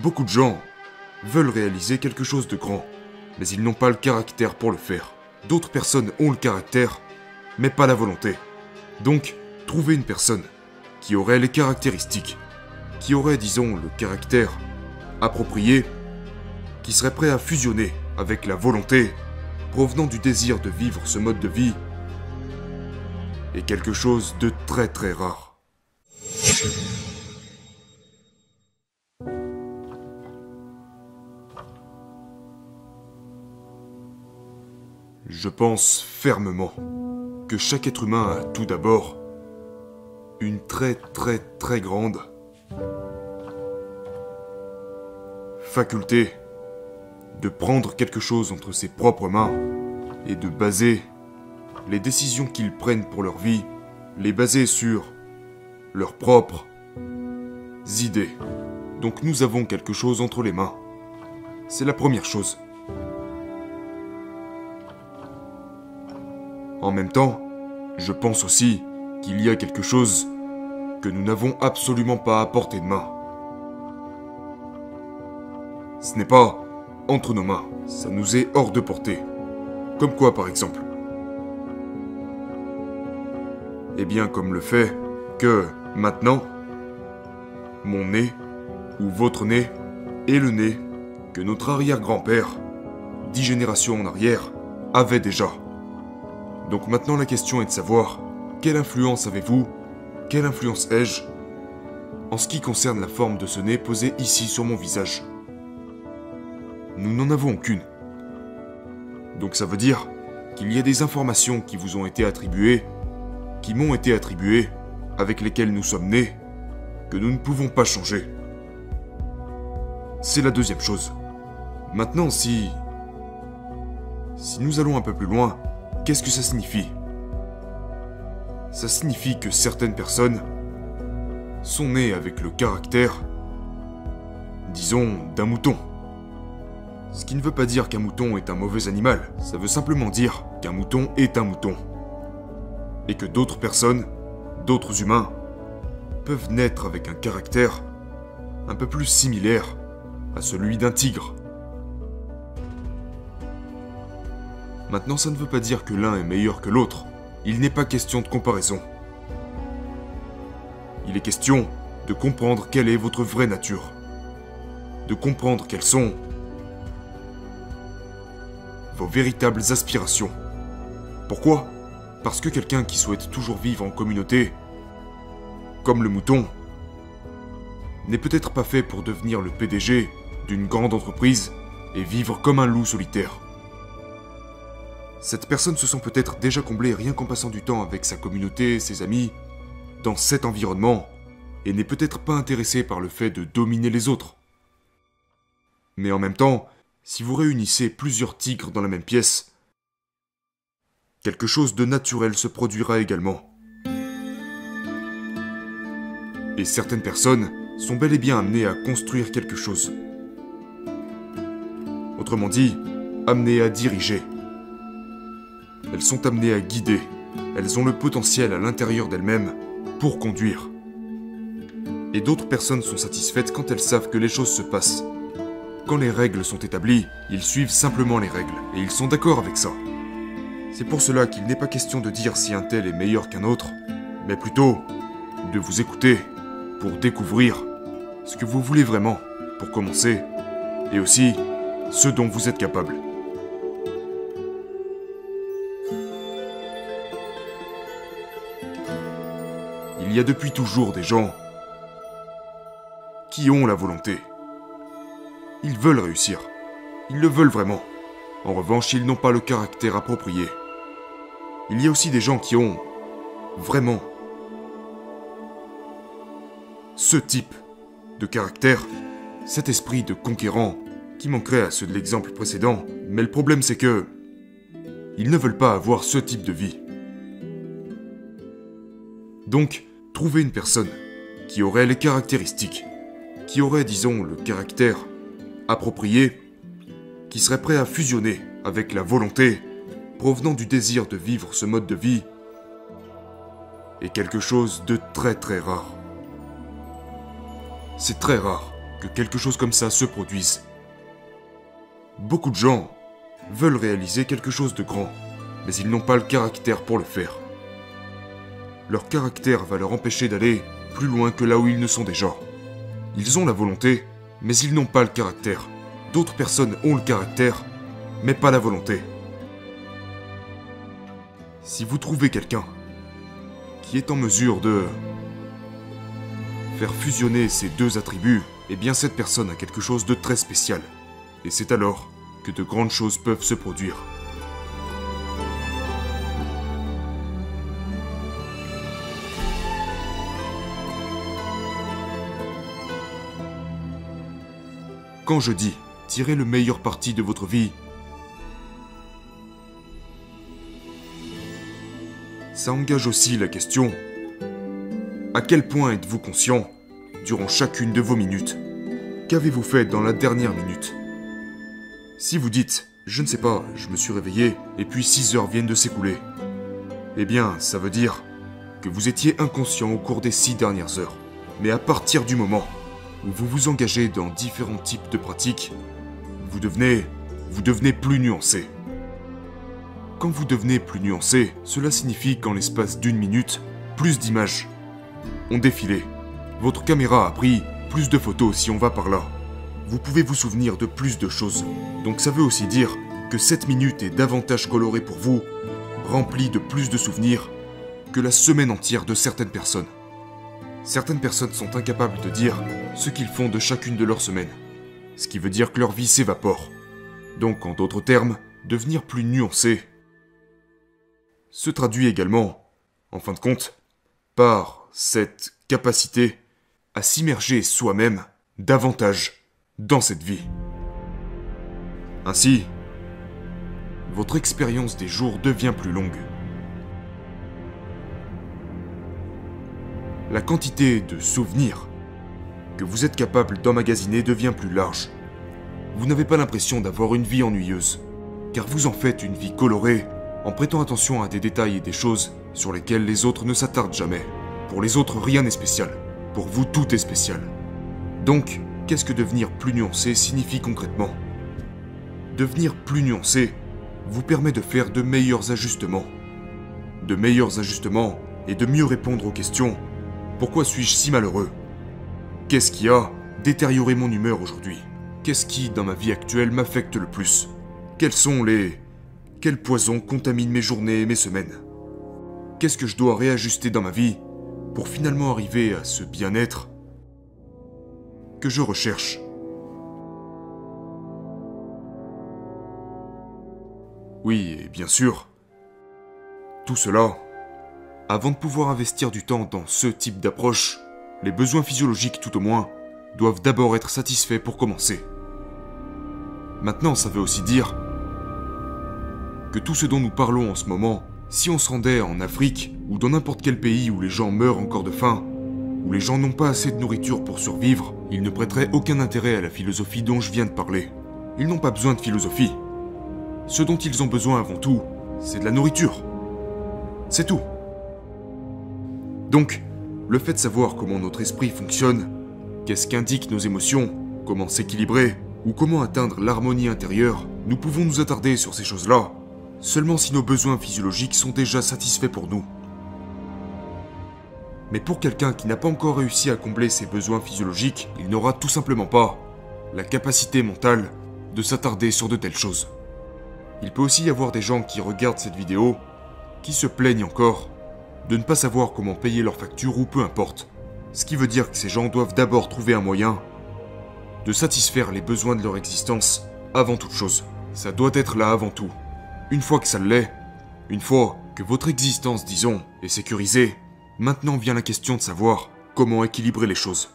Beaucoup de gens veulent réaliser quelque chose de grand, mais ils n'ont pas le caractère pour le faire. D'autres personnes ont le caractère, mais pas la volonté. Donc, trouvez une personne qui aurait les caractéristiques, qui aurait, disons, le caractère approprié, qui serait prêt à fusionner avec la volonté provenant du désir de vivre ce mode de vie, est quelque chose de très très rare. Je pense fermement que chaque être humain a tout d'abord une très très très grande faculté de prendre quelque chose entre ses propres mains et de baser les décisions qu'ils prennent pour leur vie, les baser sur leurs propres idées. Donc nous avons quelque chose entre les mains. C'est la première chose. En même temps, je pense aussi qu'il y a quelque chose que nous n'avons absolument pas à portée de main. Ce n'est pas entre nos mains, ça nous est hors de portée. Comme quoi par exemple Eh bien comme le fait que maintenant, mon nez, ou votre nez, est le nez que notre arrière-grand-père, dix générations en arrière, avait déjà. Donc maintenant la question est de savoir quelle influence avez-vous, quelle influence ai-je? En ce qui concerne la forme de ce nez posé ici sur mon visage. Nous n'en avons aucune. Donc ça veut dire qu'il y a des informations qui vous ont été attribuées, qui m'ont été attribuées, avec lesquelles nous sommes nés, que nous ne pouvons pas changer. C'est la deuxième chose. Maintenant, si... Si nous allons un peu plus loin, Qu'est-ce que ça signifie? Ça signifie que certaines personnes sont nées avec le caractère, disons, d'un mouton. Ce qui ne veut pas dire qu'un mouton est un mauvais animal, ça veut simplement dire qu'un mouton est un mouton. Et que d'autres personnes, d'autres humains, peuvent naître avec un caractère un peu plus similaire à celui d'un tigre. Maintenant, ça ne veut pas dire que l'un est meilleur que l'autre. Il n'est pas question de comparaison. Il est question de comprendre quelle est votre vraie nature. De comprendre quelles sont vos véritables aspirations. Pourquoi? Parce que quelqu'un qui souhaite toujours vivre en communauté, comme le mouton, n'est peut-être pas fait pour devenir le PDG d'une grande entreprise et vivre comme un loup solitaire. Cette personne se sent peut-être déjà comblée rien qu'en passant du temps avec sa communauté, ses amis, dans cet environnement, et n'est peut-être pas intéressée par le fait de dominer les autres. Mais en même temps, si vous réunissez plusieurs tigres dans la même pièce, quelque chose de naturel se produira également. Et certaines personnes sont bel et bien amenées à construire quelque chose. Autrement dit, amenées à diriger. Elles sont amenées à guider. Elles ont le potentiel à l'intérieur d'elles-mêmes pour conduire. Et d'autres personnes sont satisfaites quand elles savent que les choses se passent. Quand les règles sont établies, ils suivent simplement les règles, et ils sont d'accord avec ça. C'est pour cela qu'il n'est pas question de dire si un tel est meilleur qu'un autre, mais plutôt de vous écouter pour découvrir ce que vous voulez vraiment, pour commencer, et aussi ce dont vous êtes capable. Il y a depuis toujours des gens qui ont la volonté. Ils veulent réussir. Ils le veulent vraiment. En revanche, ils n'ont pas le caractère approprié. Il y a aussi des gens qui ont vraiment ce type de caractère, cet esprit de conquérant qui manquerait à ceux de l'exemple précédent, mais le problème c'est que ils ne veulent pas avoir ce type de vie. Donc, trouver une personne qui aurait les caractéristiques, qui aurait, disons, le caractère approprié, qui serait prêt à fusionner avec la volonté provenant du désir de vivre ce mode de vie, est quelque chose de très très rare. C'est très rare que quelque chose comme ça se produise. Beaucoup de gens veulent réaliser quelque chose de grand, mais ils n'ont pas le caractère pour le faire. Leur caractère va leur empêcher d'aller plus loin que là où ils ne sont déjà. Ils ont la volonté, mais ils n'ont pas le caractère. D'autres personnes ont le caractère, mais pas la volonté. Si vous trouvez quelqu'un qui est en mesure de faire fusionner ces deux attributs, eh bien cette personne a quelque chose de très spécial. Et c'est alors que de grandes choses peuvent se produire. Quand je dis tirer le meilleur parti de votre vie, ça engage aussi la question à quel point êtes-vous conscient durant chacune de vos minutes? Qu'avez-vous fait dans la dernière minute? Si vous dites je ne sais pas, je me suis réveillé et puis 6 heures viennent de s'écouler, eh bien, ça veut dire que vous étiez inconscient au cours des 6 dernières heures. Mais à partir du moment vous vous engagez dans différents types de pratiques, vous devenez, vous devenez plus nuancé. Quand vous devenez plus nuancé, cela signifie qu'en l'espace d'une minute, plus d'images ont défilé. Votre caméra a pris plus de photos si on va par là. Vous pouvez vous souvenir de plus de choses. Donc ça veut aussi dire que cette minute est davantage colorée pour vous, remplie de plus de souvenirs que la semaine entière de certaines personnes. Certaines personnes sont incapables de dire ce qu'ils font de chacune de leurs semaines, ce qui veut dire que leur vie s'évapore. Donc, en d'autres termes, devenir plus nuancé se traduit également, en fin de compte, par cette capacité à s'immerger soi-même davantage dans cette vie. Ainsi, votre expérience des jours devient plus longue. La quantité de souvenirs que vous êtes capable d'emmagasiner devient plus large. Vous n'avez pas l'impression d'avoir une vie ennuyeuse, car vous en faites une vie colorée en prêtant attention à des détails et des choses sur lesquels les autres ne s'attardent jamais. Pour les autres, rien n'est spécial. Pour vous, tout est spécial. Donc, qu'est-ce que devenir plus nuancé signifie concrètement? Devenir plus nuancé vous permet de faire de meilleurs ajustements. De meilleurs ajustements et de mieux répondre aux questions pourquoi suis-je si malheureux? Qu'est-ce qui a détérioré mon humeur aujourd'hui? Qu'est-ce qui, dans ma vie actuelle, m'affecte le plus? Quels sont les... Quels poisons contaminent mes journées et mes semaines? Qu'est-ce que je dois réajuster dans ma vie pour finalement arriver à ce bien-être que je recherche? Oui, et bien sûr, tout cela avant de pouvoir investir du temps dans ce type d'approche, les besoins physiologiques tout au moins doivent d'abord être satisfaits pour commencer. Maintenant, ça veut aussi dire que tout ce dont nous parlons en ce moment, si on se rendait en Afrique ou dans n'importe quel pays où les gens meurent encore de faim, où les gens n'ont pas assez de nourriture pour survivre, ils ne prêteraient aucun intérêt à la philosophie dont je viens de parler. Ils n'ont pas besoin de philosophie. Ce dont ils ont besoin avant tout, c'est de la nourriture. C'est tout. Donc, le fait de savoir comment notre esprit fonctionne, qu'est-ce qu'indiquent nos émotions, comment s'équilibrer, ou comment atteindre l'harmonie intérieure, nous pouvons nous attarder sur ces choses-là, seulement si nos besoins physiologiques sont déjà satisfaits pour nous. Mais pour quelqu'un qui n'a pas encore réussi à combler ses besoins physiologiques, il n'aura tout simplement pas la capacité mentale de s'attarder sur de telles choses. Il peut aussi y avoir des gens qui regardent cette vidéo, qui se plaignent encore de ne pas savoir comment payer leurs factures ou peu importe. Ce qui veut dire que ces gens doivent d'abord trouver un moyen de satisfaire les besoins de leur existence avant toute chose. Ça doit être là avant tout. Une fois que ça l'est, une fois que votre existence, disons, est sécurisée, maintenant vient la question de savoir comment équilibrer les choses.